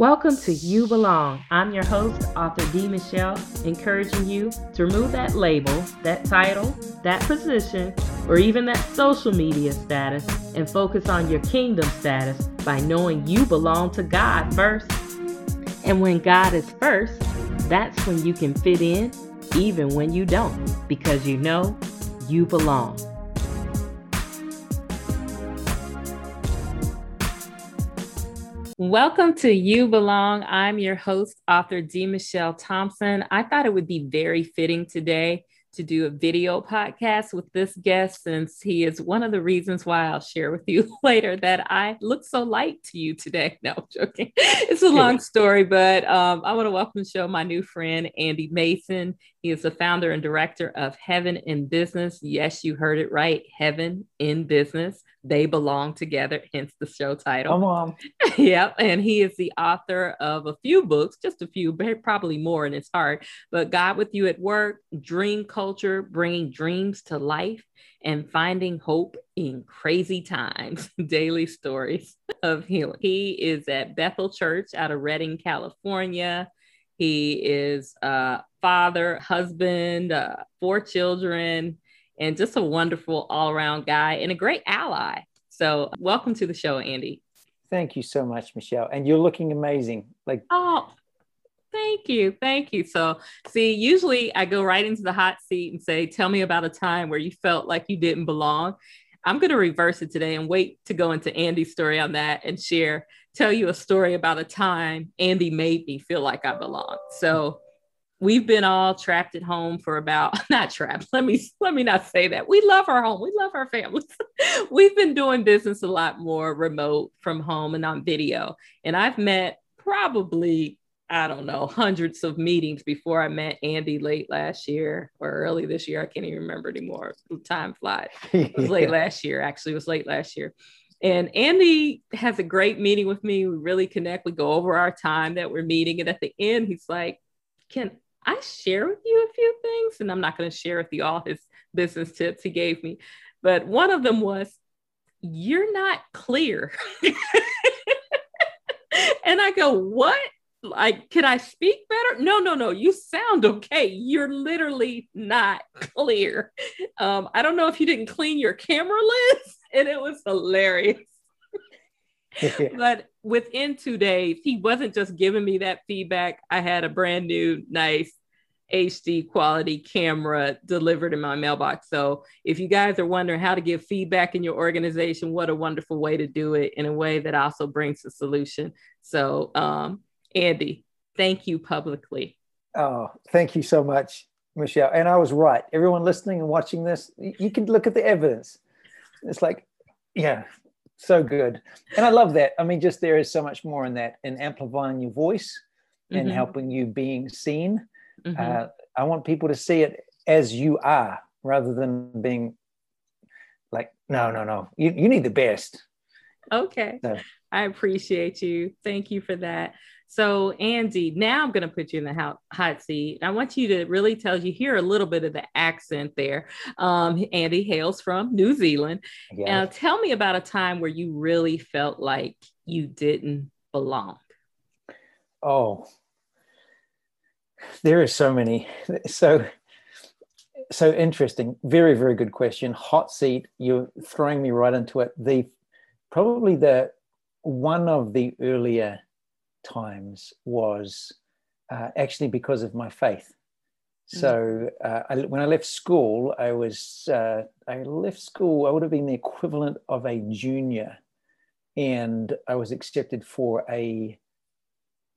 Welcome to You Belong. I'm your host, author D. Michelle, encouraging you to remove that label, that title, that position, or even that social media status and focus on your kingdom status by knowing you belong to God first. And when God is first, that's when you can fit in even when you don't, because you know you belong. Welcome to You Belong. I'm your host, author D. Michelle Thompson. I thought it would be very fitting today to do a video podcast with this guest since he is one of the reasons why I'll share with you later that I look so light to you today. No, I'm joking. It's a long story, but um, I want to welcome to show my new friend, Andy Mason. He is the founder and director of Heaven in Business. Yes, you heard it right. Heaven in Business. They belong together, hence the show title. Come on. yep. And he is the author of a few books, just a few, but probably more in his heart. But God with You at Work, Dream Culture, Bringing Dreams to Life, and Finding Hope in Crazy Times Daily Stories of Healing. He is at Bethel Church out of Redding, California. He is a father, husband, uh, four children and just a wonderful all around guy and a great ally. So, welcome to the show, Andy. Thank you so much, Michelle. And you're looking amazing. Like, oh, thank you. Thank you. So, see, usually I go right into the hot seat and say, Tell me about a time where you felt like you didn't belong. I'm going to reverse it today and wait to go into Andy's story on that and share, tell you a story about a time Andy made me feel like I belong. So, we've been all trapped at home for about not trapped let me let me not say that. We love our home. We love our families. We've been doing business a lot more remote from home and on video. And i've met probably i don't know hundreds of meetings before i met andy late last year or early this year. I can't even remember anymore. Time flies. It was late last year actually. It was late last year. And Andy has a great meeting with me. We really connect. We go over our time that we're meeting. And at the end, he's like, Can I share with you a few things, and I'm not going to share with you all his business tips he gave me, but one of them was, You're not clear. and I go, What? Like, can I speak better? No, no, no. You sound okay. You're literally not clear. Um, I don't know if you didn't clean your camera lens, and it was hilarious. but within two days, he wasn't just giving me that feedback. I had a brand new, nice HD quality camera delivered in my mailbox. So if you guys are wondering how to give feedback in your organization, what a wonderful way to do it in a way that also brings a solution. So, um, Andy, thank you publicly. Oh, thank you so much, Michelle. And I was right. Everyone listening and watching this, you can look at the evidence. It's like, yeah, so good. And I love that. I mean, just there is so much more in that, in amplifying your voice and mm-hmm. helping you being seen. Mm-hmm. Uh, I want people to see it as you are rather than being like, no, no, no, you, you need the best. Okay. So. I appreciate you. Thank you for that. So, Andy, now I'm going to put you in the hot seat. I want you to really tell you hear a little bit of the accent there. Um, Andy hails from New Zealand. Yes. Now, tell me about a time where you really felt like you didn't belong. Oh, there are so many. So, so interesting. Very, very good question. Hot seat. You're throwing me right into it. The probably the one of the earlier times was uh, actually because of my faith. Mm. So uh, I, when I left school, I was uh, I left school. I would have been the equivalent of a junior, and I was accepted for a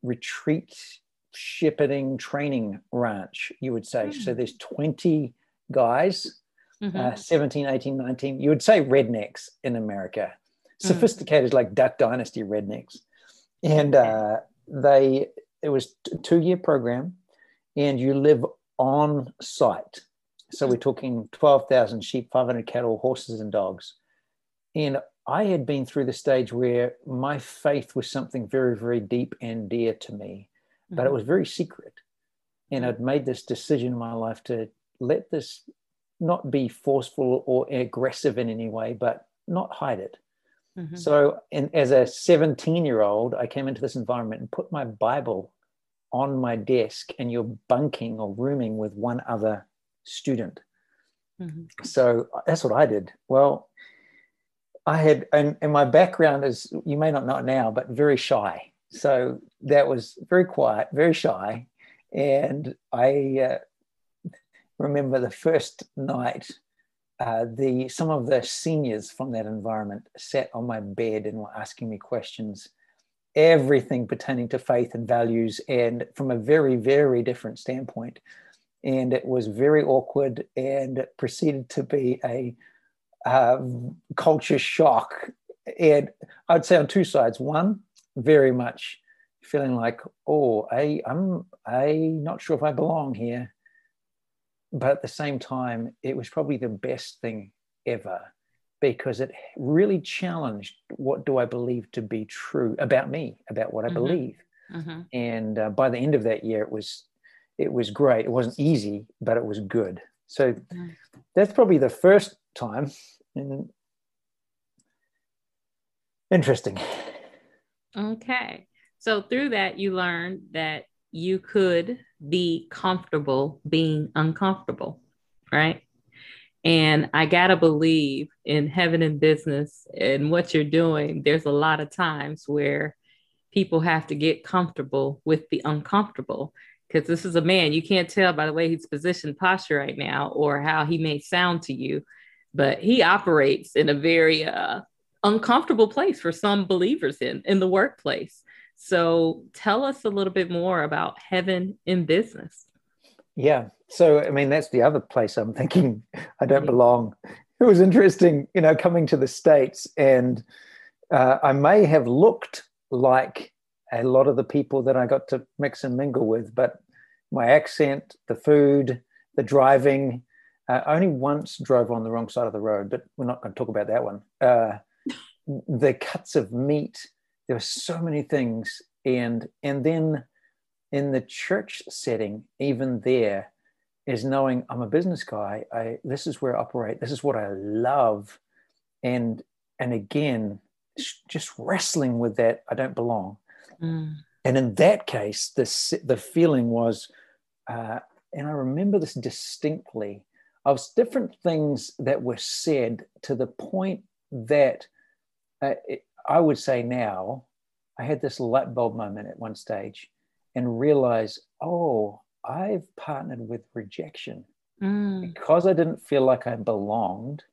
retreat shepherding training ranch. You would say mm. so. There's 20 guys, mm-hmm. uh, 17, 18, 19. You would say rednecks in America, mm. sophisticated mm. like Duck Dynasty rednecks and uh, they it was a two year program, and you live on site. So we're talking twelve thousand sheep, five hundred cattle, horses, and dogs. And I had been through the stage where my faith was something very, very deep and dear to me, but it mm-hmm. was very secret. And I'd made this decision in my life to let this not be forceful or aggressive in any way, but not hide it. Mm-hmm. So, in, as a 17 year old, I came into this environment and put my Bible on my desk, and you're bunking or rooming with one other student. Mm-hmm. So, that's what I did. Well, I had, and, and my background is, you may not know it now, but very shy. So, that was very quiet, very shy. And I uh, remember the first night uh, the some of the seniors from that environment sat on my bed and were asking me questions, everything pertaining to faith and values, and from a very very different standpoint. And it was very awkward, and proceeded to be a culture shock. And I'd say on two sides. One, very much feeling like, oh, I, I'm I not sure if I belong here but at the same time, it was probably the best thing ever because it really challenged what do I believe to be true about me, about what I mm-hmm. believe. Mm-hmm. And uh, by the end of that year, it was it was great. It wasn't easy, but it was good. So mm-hmm. that's probably the first time. And interesting. Okay. So through that, you learned that you could be comfortable being uncomfortable, right? And I got to believe in heaven and business and what you're doing. There's a lot of times where people have to get comfortable with the uncomfortable because this is a man. You can't tell by the way he's positioned posture right now or how he may sound to you, but he operates in a very uh, uncomfortable place for some believers in in the workplace. So tell us a little bit more about heaven in business. Yeah. So, I mean, that's the other place I'm thinking I don't belong. It was interesting, you know, coming to the States, and uh, I may have looked like a lot of the people that I got to mix and mingle with, but my accent, the food, the driving, uh, only once drove on the wrong side of the road, but we're not going to talk about that one. Uh, the cuts of meat there were so many things. And and then in the church setting even there is knowing i'm a business guy. I this is where i operate. This is what i love. And and again just wrestling with that i don't belong. Mm. and in that case the the feeling was uh, and i remember this distinctly. Of different things that were said to the point that uh, it, I would say now, I had this light bulb moment at one stage and realized, oh, I've partnered with rejection mm. because I didn't feel like I belonged,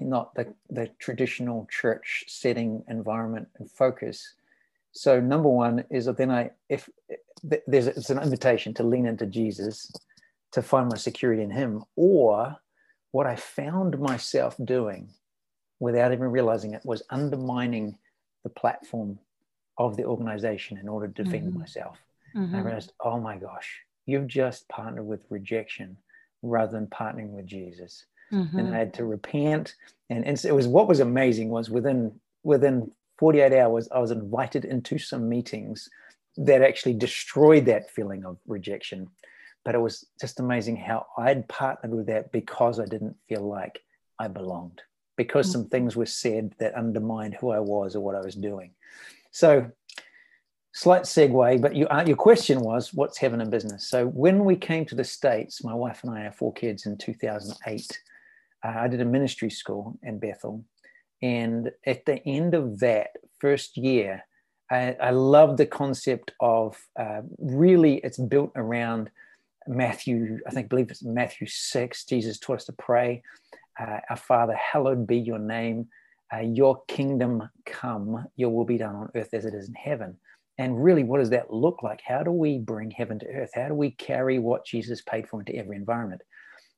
not the, the traditional church setting environment and focus. So number one is that then I, if there's it's an invitation to lean into Jesus, to find my security in Him, or what I found myself doing without even realizing it, was undermining the platform of the organization in order to defend mm-hmm. myself. Mm-hmm. I realized, oh my gosh, you've just partnered with rejection rather than partnering with Jesus. Mm-hmm. And I had to repent. And, and it was what was amazing was within within 48 hours, I was invited into some meetings that actually destroyed that feeling of rejection. But it was just amazing how I'd partnered with that because I didn't feel like I belonged because mm. some things were said that undermined who I was or what I was doing. So, slight segue, but you, uh, your question was, what's heaven in business? So, when we came to the States, my wife and I have four kids in 2008. Uh, I did a ministry school in Bethel. And at the end of that first year, I, I love the concept of uh, really, it's built around Matthew, I think, I believe it's Matthew 6. Jesus taught us to pray uh, Our Father, hallowed be your name. Uh, your kingdom come, your will be done on earth as it is in heaven. And really, what does that look like? How do we bring heaven to earth? How do we carry what Jesus paid for into every environment?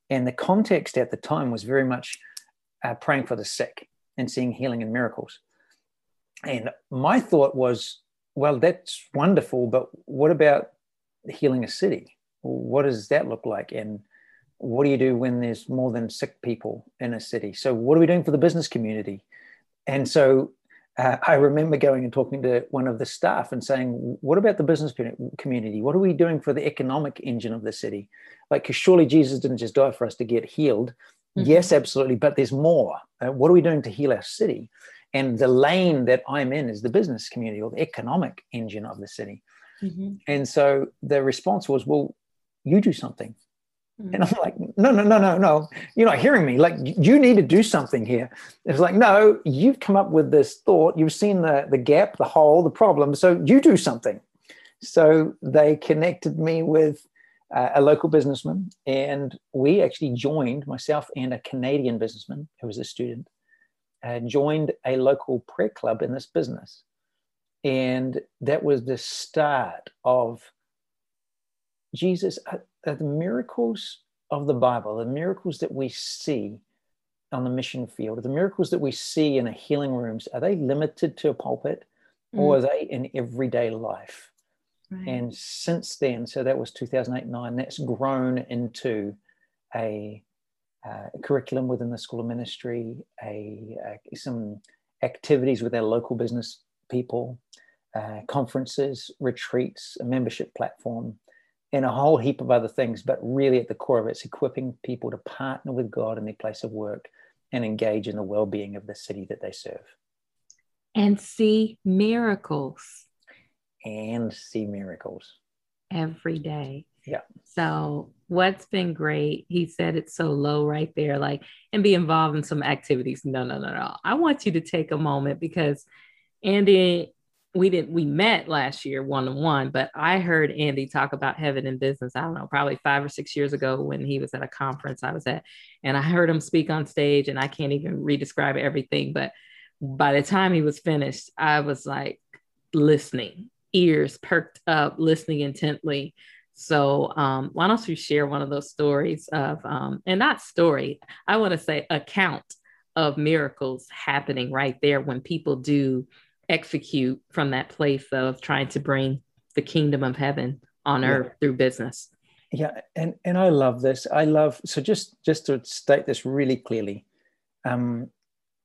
And the context at the time was very much uh, praying for the sick and seeing healing and miracles. And my thought was, well, that's wonderful, but what about healing a city? What does that look like? And what do you do when there's more than sick people in a city? So, what are we doing for the business community? And so, uh, I remember going and talking to one of the staff and saying, What about the business community? What are we doing for the economic engine of the city? Like, because surely Jesus didn't just die for us to get healed. Mm-hmm. Yes, absolutely. But there's more. Uh, what are we doing to heal our city? and the lane that I'm in is the business community or the economic engine of the city. Mm-hmm. And so the response was, well, you do something. Mm-hmm. And I'm like, no, no, no, no, no. You're not hearing me. Like, you need to do something here. It's like, no, you've come up with this thought. You've seen the, the gap, the hole, the problem. So you do something. So they connected me with uh, a local businessman, and we actually joined myself and a Canadian businessman who was a student, uh, joined a local prayer club in this business. And that was the start of Jesus, uh, uh, the miracles of the Bible, the miracles that we see on the mission field, the miracles that we see in a healing rooms, are they limited to a pulpit mm. or are they in everyday life? Right. And since then, so that was 2008 9, that's grown into a, uh, curriculum within the School of Ministry, a, uh, some activities with our local business people, uh, conferences, retreats, a membership platform, and a whole heap of other things. But really, at the core of it, it's equipping people to partner with God in their place of work and engage in the well being of the city that they serve. And see miracles and see miracles every day. Yeah. So what's been great, he said it's so low right there, like, and be involved in some activities. No, no, no, no. I want you to take a moment because Andy, we didn't we met last year one on one, but I heard Andy talk about heaven in business. I don't know, probably five or six years ago when he was at a conference I was at, and I heard him speak on stage, and I can't even redescribe everything, but by the time he was finished, I was like listening ears perked up, listening intently. So, um, why don't you share one of those stories of, um, and not story, I want to say account of miracles happening right there when people do execute from that place of trying to bring the kingdom of heaven on yeah. earth through business. Yeah, and and I love this. I love so just just to state this really clearly. Um,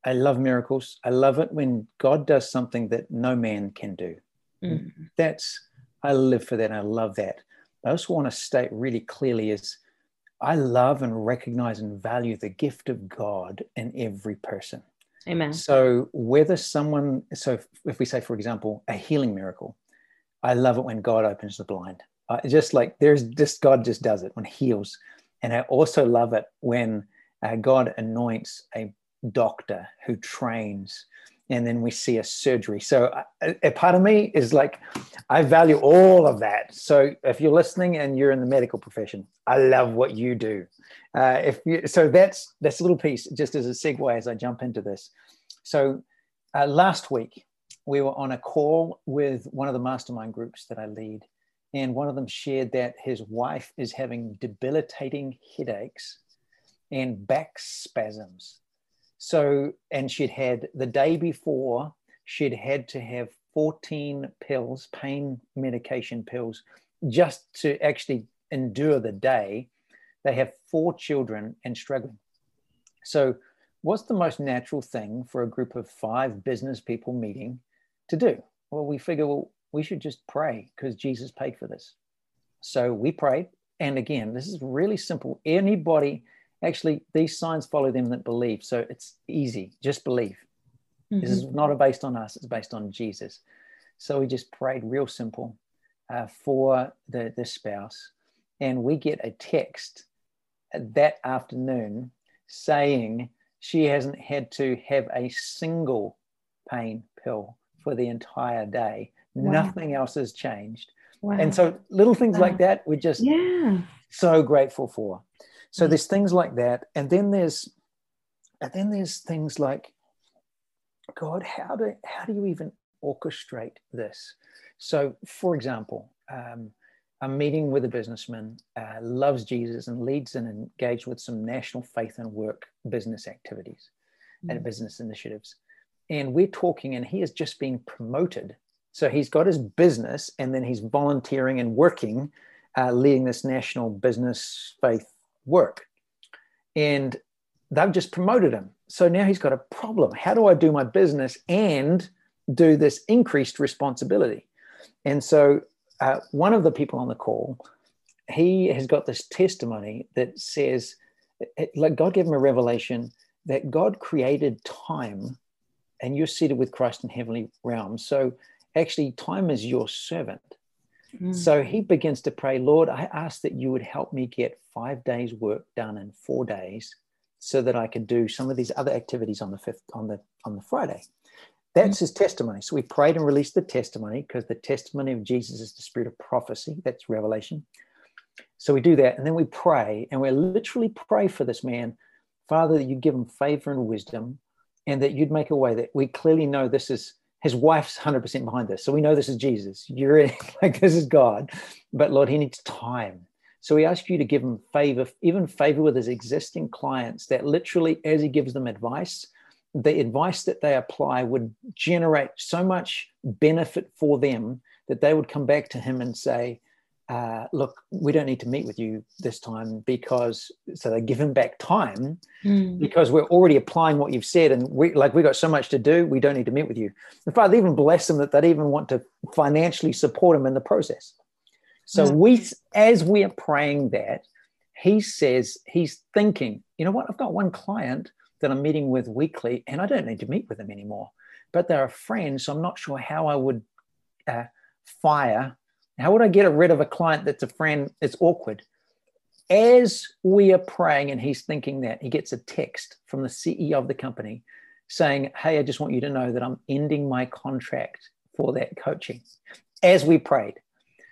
I love miracles. I love it when God does something that no man can do. Mm. That's I live for that. I love that. I also want to state really clearly is I love and recognize and value the gift of God in every person. Amen. So whether someone, so if we say, for example, a healing miracle, I love it when God opens the blind. Uh, just like there's just God just does it when heals, and I also love it when uh, God anoints a doctor who trains and then we see a surgery. So a, a, part of me is like, I value all of that. So if you're listening and you're in the medical profession, I love what you do. Uh, if you, so, that's that's a little piece just as a segue as I jump into this. So uh, last week we were on a call with one of the mastermind groups that I lead, and one of them shared that his wife is having debilitating headaches and back spasms so, and she'd had the day before, she'd had to have 14 pills, pain medication pills, just to actually endure the day. They have four children and struggling. So, what's the most natural thing for a group of five business people meeting to do? Well, we figure, well, we should just pray because Jesus paid for this. So we prayed. And again, this is really simple. Anybody actually these signs follow them that believe. So it's easy. Just believe. Mm-hmm. this is mm-hmm. not based on us. It's based on jesus. So we just prayed real simple uh, for the, the spouse. And we get a text that afternoon saying she hasn't had to have a single pain pill for the entire day. Wow. nothing else has changed. Wow. and so little things like that we're just yeah. so grateful for so mm. there's things like that, and then there's and then there's things like, God, how do how do you even orchestrate this? So, for example, um, I'm meeting with a businessman, uh, loves Jesus, and leads and engaged with some national faith and work business activities mm. and business initiatives. And we're talking, and he has just been promoted. So he's got his business, and then he's volunteering and working, uh, leading this national business faith work. And they've just promoted him. So now he's got a problem. How do I do my business and do this increased responsibility? And so uh, one of the people on the call, he has got this testimony that says, like God gave him a revelation that God created time and you're seated with Christ in heavenly realms. So actually, time is your servant. Mm. So he begins to pray, Lord, I ask that you would help me get five days' work done in four days so that I could do some of these other activities on the fifth on the on the Friday. That's his testimony. So we prayed and released the testimony because the testimony of Jesus is the spirit of prophecy. That's revelation. So we do that, and then we pray, and we literally pray for this man, Father, that you give him favor and wisdom, and that you'd make a way that we clearly know this is his wife's 100% behind this. So we know this is Jesus. You're in, like this is God. But Lord, he needs time. So we ask you to give him favor, even favor with his existing clients, that literally, as he gives them advice, the advice that they apply would generate so much benefit for them that they would come back to him and say, uh, look, we don't need to meet with you this time because so they give him back time mm. because we're already applying what you've said and we like we got so much to do, we don't need to meet with you. In fact, they even bless them that they'd even want to financially support him in the process. So mm. we, as we are praying that, he says he's thinking, you know what, I've got one client that I'm meeting with weekly, and I don't need to meet with them anymore. But they're a friend, so I'm not sure how I would uh, fire how would I get rid of a client that's a friend? It's awkward. As we are praying and he's thinking that, he gets a text from the CEO of the company saying, Hey, I just want you to know that I'm ending my contract for that coaching. As we prayed,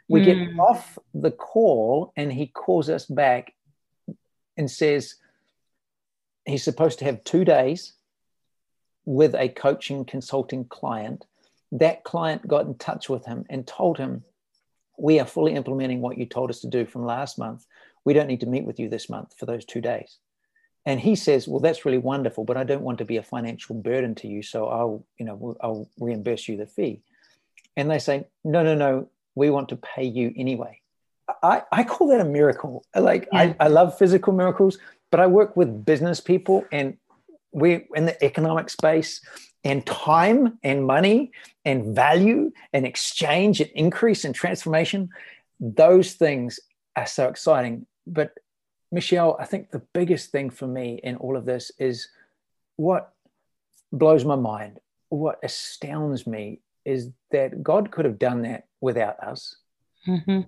we mm. get hmm. off the call and he calls us back and says he's supposed to have two days with a coaching consulting client. That client got in touch with him and told him we are fully implementing what you told us to do from last month. We don't need to meet with you this month for those two days. And he says, well, that's really wonderful, but I don't want to be a financial burden to you. So I'll, you know, I'll reimburse you the fee. And they say, no, no, no, we want to pay you anyway. I, I call that a miracle. Like yeah. I, I love physical miracles, but I work with business people and we're in the economic space and time and money and value and exchange and increase and transformation, those things are so exciting. But Michelle, I think the biggest thing for me in all of this is what blows my mind, what astounds me is that God could have done that without us. Mm-hmm.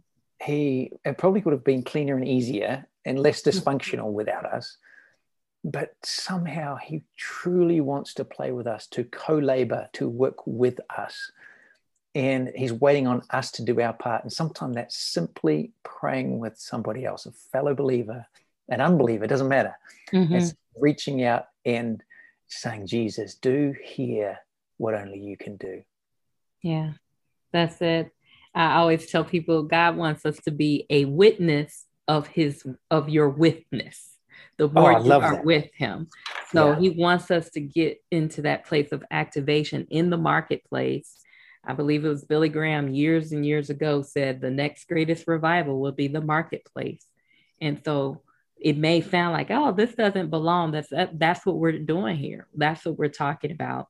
He it probably would have been cleaner and easier and less dysfunctional without us but somehow he truly wants to play with us, to co labor, to work with us. And he's waiting on us to do our part. And sometimes that's simply praying with somebody else, a fellow believer, an unbeliever, doesn't matter. Mm-hmm. It's reaching out and saying, Jesus, do here what only you can do. Yeah, that's it. I always tell people God wants us to be a witness of his of your witness the oh, more oh, you are that. with him. So yeah. he wants us to get into that place of activation in the marketplace. I believe it was Billy Graham years and years ago said the next greatest revival will be the marketplace. And so it may sound like, oh, this doesn't belong. That's that, that's what we're doing here. That's what we're talking about.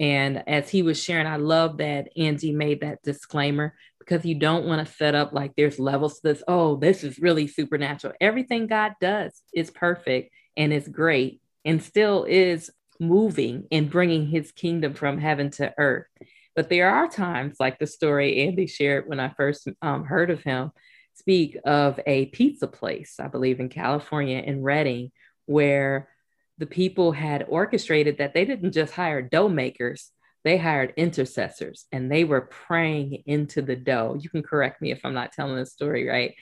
And as he was sharing, I love that Andy made that disclaimer because you don't want to set up like there's levels to this. Oh, this is really supernatural. Everything God does is perfect and is great and still is moving and bringing his kingdom from heaven to earth. But there are times, like the story Andy shared when I first um, heard of him, speak of a pizza place, I believe in California, in Redding, where the people had orchestrated that they didn't just hire dough makers, they hired intercessors and they were praying into the dough. You can correct me if I'm not telling the story right,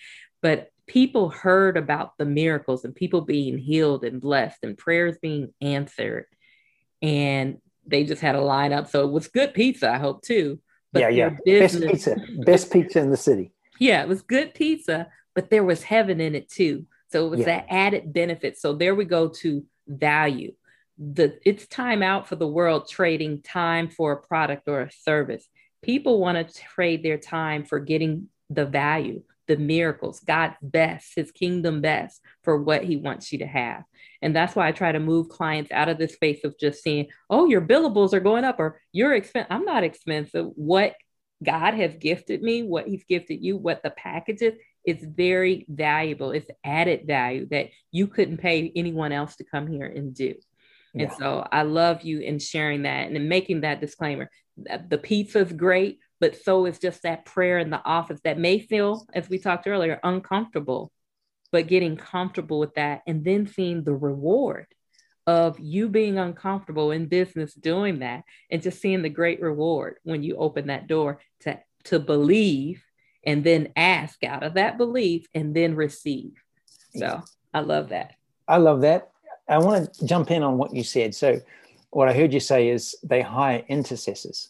but people heard about the miracles and people being healed and blessed and prayers being answered. And they just had a lineup. So it was good pizza, I hope too. But yeah, yeah. Business, best pizza, best pizza in the city. Yeah, it was good pizza, but there was heaven in it too. So it was yeah. that added benefit. So there we go to value the it's time out for the world trading time for a product or a service. People want to trade their time for getting the value, the miracles, God's best, his kingdom best for what he wants you to have. And that's why I try to move clients out of the space of just seeing, oh, your billables are going up or you're expensive. I'm not expensive. What God has gifted me, what he's gifted you, what the package is, it's very valuable. It's added value that you couldn't pay anyone else to come here and do. And so I love you in sharing that and in making that disclaimer. Uh, the pizza's great, but so is just that prayer in the office that may feel, as we talked earlier, uncomfortable, but getting comfortable with that and then seeing the reward of you being uncomfortable in business doing that and just seeing the great reward when you open that door to to believe and then ask out of that belief and then receive. So i love that. I love that i want to jump in on what you said. So what i heard you say is they hire intercessors.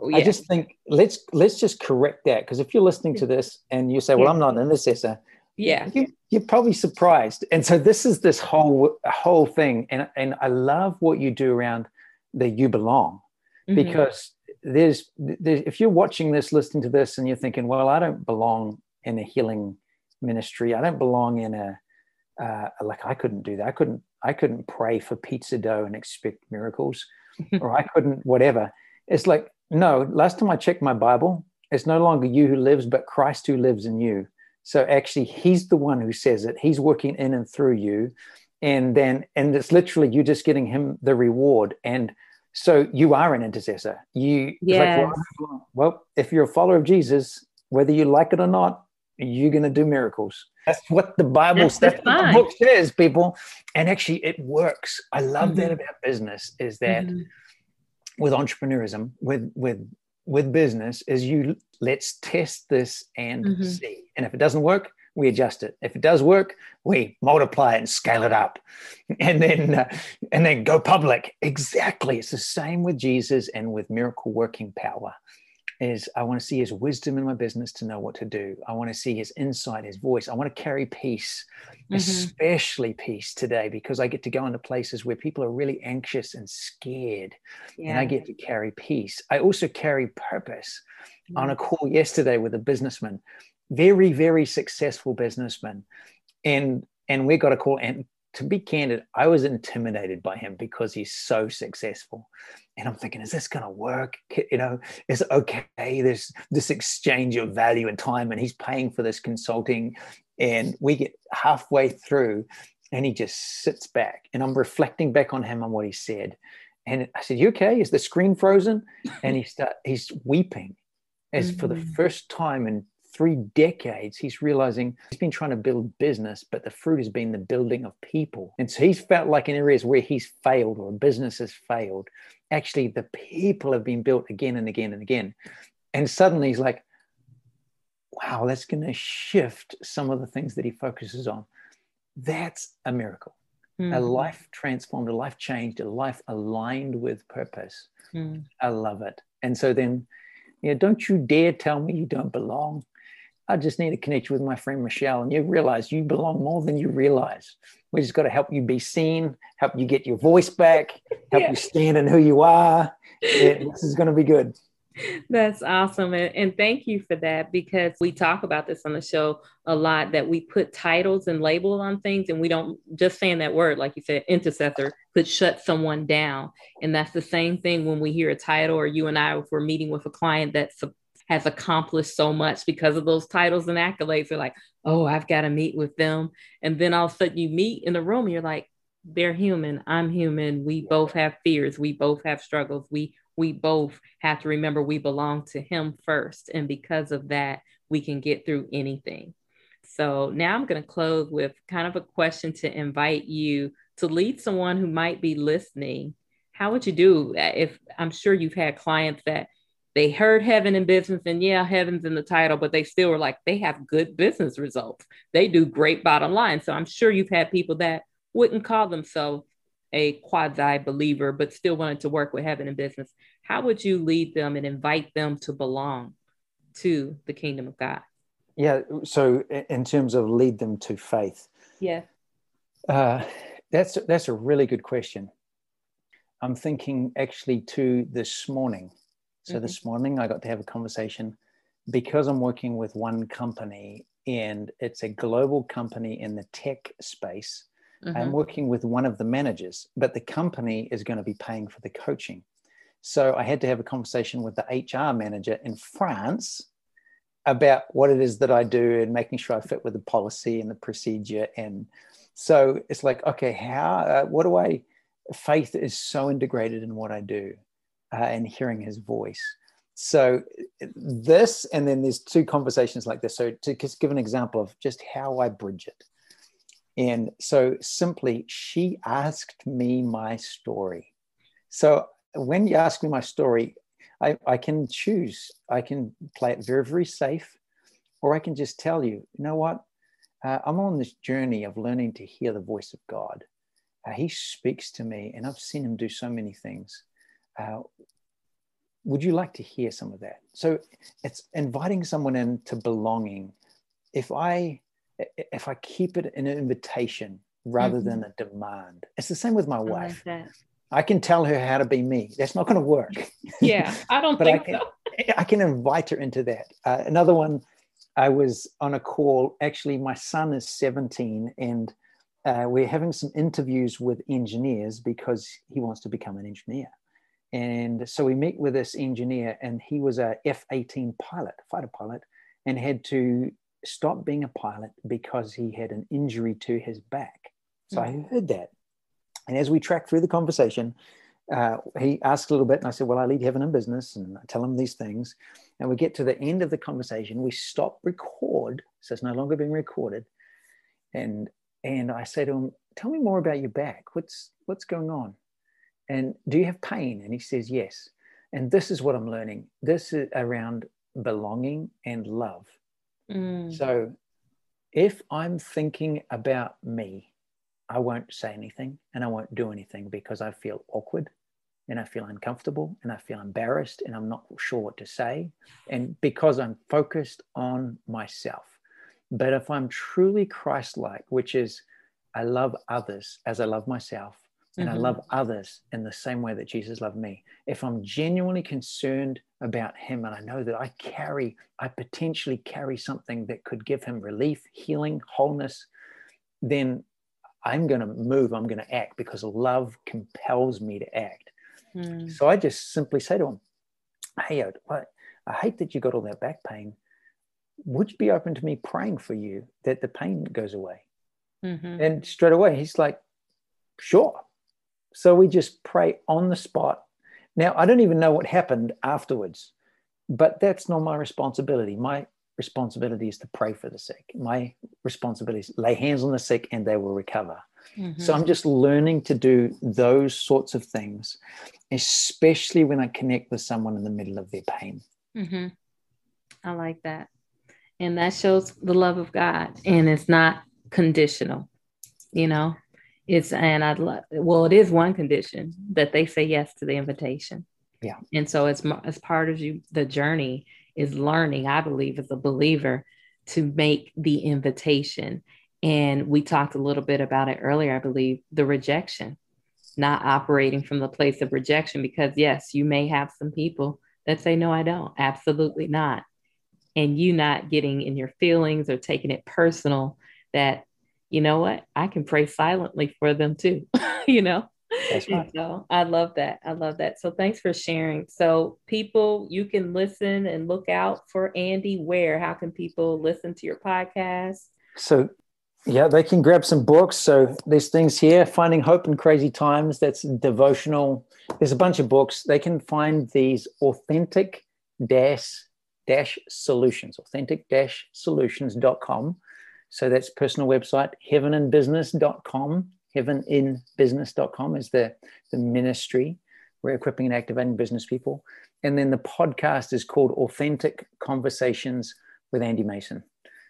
Oh, yeah. i just think let's let's just correct that because if you're listening to this and you say well yeah. i'm not an intercessor yeah. you, you're probably surprised. And so this is this whole whole thing. And and i love what you do around the you belong. Mm-hmm. because there's, there's if you're watching this listening to this and you're thinking well i don't belong in a healing ministry. I don't belong in a uh, like i couldn't do that. I couldn't i couldn't pray for pizza dough and expect miracles or i couldn't whatever it's like no last time i checked my bible it's no longer you who lives but christ who lives in you so actually, he's the one who says it. He's working in and through you. And then, and it's literally you just getting him the reward. And so you are an intercessor. You, yes. Like, well, well, if you're a follower of Jesus, whether you like it or not, you're going to do miracles. That's what the Bible says. the book says, people. And actually, it works. I love mm-hmm. that about business is that mm-hmm. with entrepreneurism, with with with business is you let's test this and mm-hmm. see. And if it doesn't work, we adjust it. If it does work, we multiply it and scale it up, and then uh, and then go public. Exactly, it's the same with Jesus and with miracle working power is I want to see his wisdom in my business to know what to do. I want to see his insight, his voice. I want to carry peace, mm-hmm. especially peace today, because I get to go into places where people are really anxious and scared, yeah. and I get to carry peace. I also carry purpose. Mm-hmm. On a call yesterday with a businessman, very, very successful businessman, and and we got a call and to be candid, I was intimidated by him because he's so successful. And I'm thinking, is this going to work? You know, is it okay? There's this exchange of value and time, and he's paying for this consulting. And we get halfway through, and he just sits back. And I'm reflecting back on him on what he said. And I said, You okay? Is the screen frozen? And he start he's weeping as mm-hmm. for the mm. first time in three decades, he's realizing he's been trying to build business, but the fruit has been the building of people. And so he's felt like in areas where he's failed or a business has failed, actually the people have been built again and again and again. And suddenly he's like, wow, that's going to shift some of the things that he focuses on. That's a miracle. Mm. A life transformed, a life changed, a life aligned with purpose. Mm. I love it. And so then, you know, don't you dare tell me you don't belong. I just need to connect you with my friend Michelle, and you realize you belong more than you realize. We just got to help you be seen, help you get your voice back, help yeah. you stand in who you are. This is going to be good. That's awesome. And, and, thank you for that because we talk about this on the show a lot that we put titles and labels on things and we don't just saying that word, like you said, intercessor could shut someone down. And that's the same thing when we hear a title or you and I, if we're meeting with a client that's has accomplished so much because of those titles and accolades. They're like, oh, I've got to meet with them. And then all of a sudden you meet in the room and you're like, they're human. I'm human. We both have fears. We both have struggles. We we both have to remember we belong to him first. And because of that, we can get through anything. So now I'm going to close with kind of a question to invite you to lead someone who might be listening. How would you do if I'm sure you've had clients that they heard heaven in business and yeah heaven's in the title but they still were like they have good business results. They do great bottom line. So i'm sure you've had people that wouldn't call themselves a quasi believer but still wanted to work with heaven in business. How would you lead them and invite them to belong to the kingdom of god? Yeah so in terms of lead them to faith yeah. uh, that's that's a really good question. I'm thinking actually to this morning so mm-hmm. this morning I got to have a conversation because I'm working with one company and it's a global company in the tech space. Mm-hmm. I'm working with one of the managers, but the company is going to be paying for the coaching. So I had to have a conversation with the HR manager in France about what it is that I do and making sure I fit with the policy and the procedure. And so it's like, okay, how, uh, what do I, faith is so integrated in what I do uh, and hearing his voice. So, this, and then there's two conversations like this. So, to just give an example of just how I bridge it. And so, simply, she asked me my story. So, when you ask me my story, I, I can choose. I can play it very, very safe, or I can just tell you, you know what? Uh, I'm on this journey of learning to hear the voice of God. Uh, he speaks to me, and I've seen him do so many things. Uh, would you like to hear some of that? So it's inviting someone into belonging. If I if I keep it an invitation rather mm-hmm. than a demand, it's the same with my wife. I, like I can tell her how to be me. That's not going to work. Yeah, I don't but think I can, so. I can invite her into that. Uh, another one, I was on a call. Actually, my son is 17 and uh, we're having some interviews with engineers because he wants to become an engineer. And so we meet with this engineer, and he was a F 18 pilot, fighter pilot, and had to stop being a pilot because he had an injury to his back. So mm-hmm. I heard that. And as we track through the conversation, uh, he asked a little bit, and I said, Well, I lead heaven in business, and I tell him these things. And we get to the end of the conversation, we stop record, so it's no longer being recorded. And and I say to him, Tell me more about your back. What's what's going on? And do you have pain? And he says, Yes. And this is what I'm learning. This is around belonging and love. Mm. So if I'm thinking about me, I won't say anything and I won't do anything because I feel awkward and I feel uncomfortable and I feel embarrassed and I'm not sure what to say. And because I'm focused on myself. But if I'm truly Christ like, which is I love others as I love myself, and mm-hmm. I love others in the same way that Jesus loved me, if I'm genuinely concerned about Him and I know that I carry, I potentially carry something that could give Him relief, healing, wholeness, then I'm going to move, I'm going to act because love compels me to act. Mm. So I just simply say to him, Hey, I, I hate that you got all that back pain. Would you be open to me praying for you that the pain goes away? Mm-hmm. And straight away, he's like, Sure. So we just pray on the spot. Now, I don't even know what happened afterwards, but that's not my responsibility. My responsibility is to pray for the sick. My responsibility is lay hands on the sick and they will recover. Mm-hmm. So I'm just learning to do those sorts of things, especially when I connect with someone in the middle of their pain. Mm-hmm. I like that. And that shows the love of God. And it's not conditional, you know, it's and I'd love well, it is one condition that they say yes to the invitation. Yeah. And so it's as part of you the journey is learning, I believe, as a believer, to make the invitation. And we talked a little bit about it earlier, I believe, the rejection, not operating from the place of rejection, because yes, you may have some people that say, No, I don't. Absolutely not. And you not getting in your feelings or taking it personal that you know what? I can pray silently for them too, you know? That's right. So I love that. I love that. So thanks for sharing. So people, you can listen and look out for Andy. Where? How can people listen to your podcast? So yeah, they can grab some books. So there's things here, Finding Hope in Crazy Times. That's devotional. There's a bunch of books. They can find these authentic dash dash solutions, authentic dash solutions.com. So that's personal website, heaveninbusiness.com. Heaveninbusiness.com is the, the ministry. We're equipping and activating business people. And then the podcast is called Authentic Conversations with Andy Mason.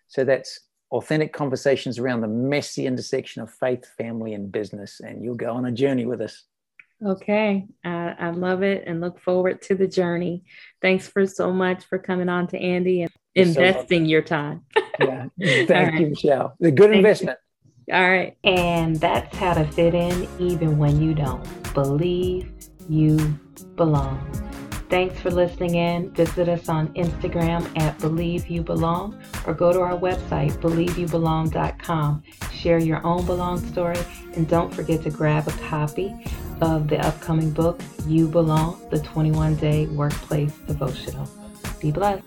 So that's authentic conversations around the messy intersection of faith, family, and business. And you'll go on a journey with us. Okay. I, I love it and look forward to the journey. Thanks for so much for coming on to Andy and investing so your time. yeah. Thank right. you, Michelle. The good Thank investment. You. All right. And that's how to fit in even when you don't. Believe you belong. Thanks for listening in. Visit us on Instagram at Believe You Belong or go to our website, believeyoubelong.com. Share your own belong story and don't forget to grab a copy of the upcoming book, You Belong, the 21 Day Workplace Devotional. Be blessed.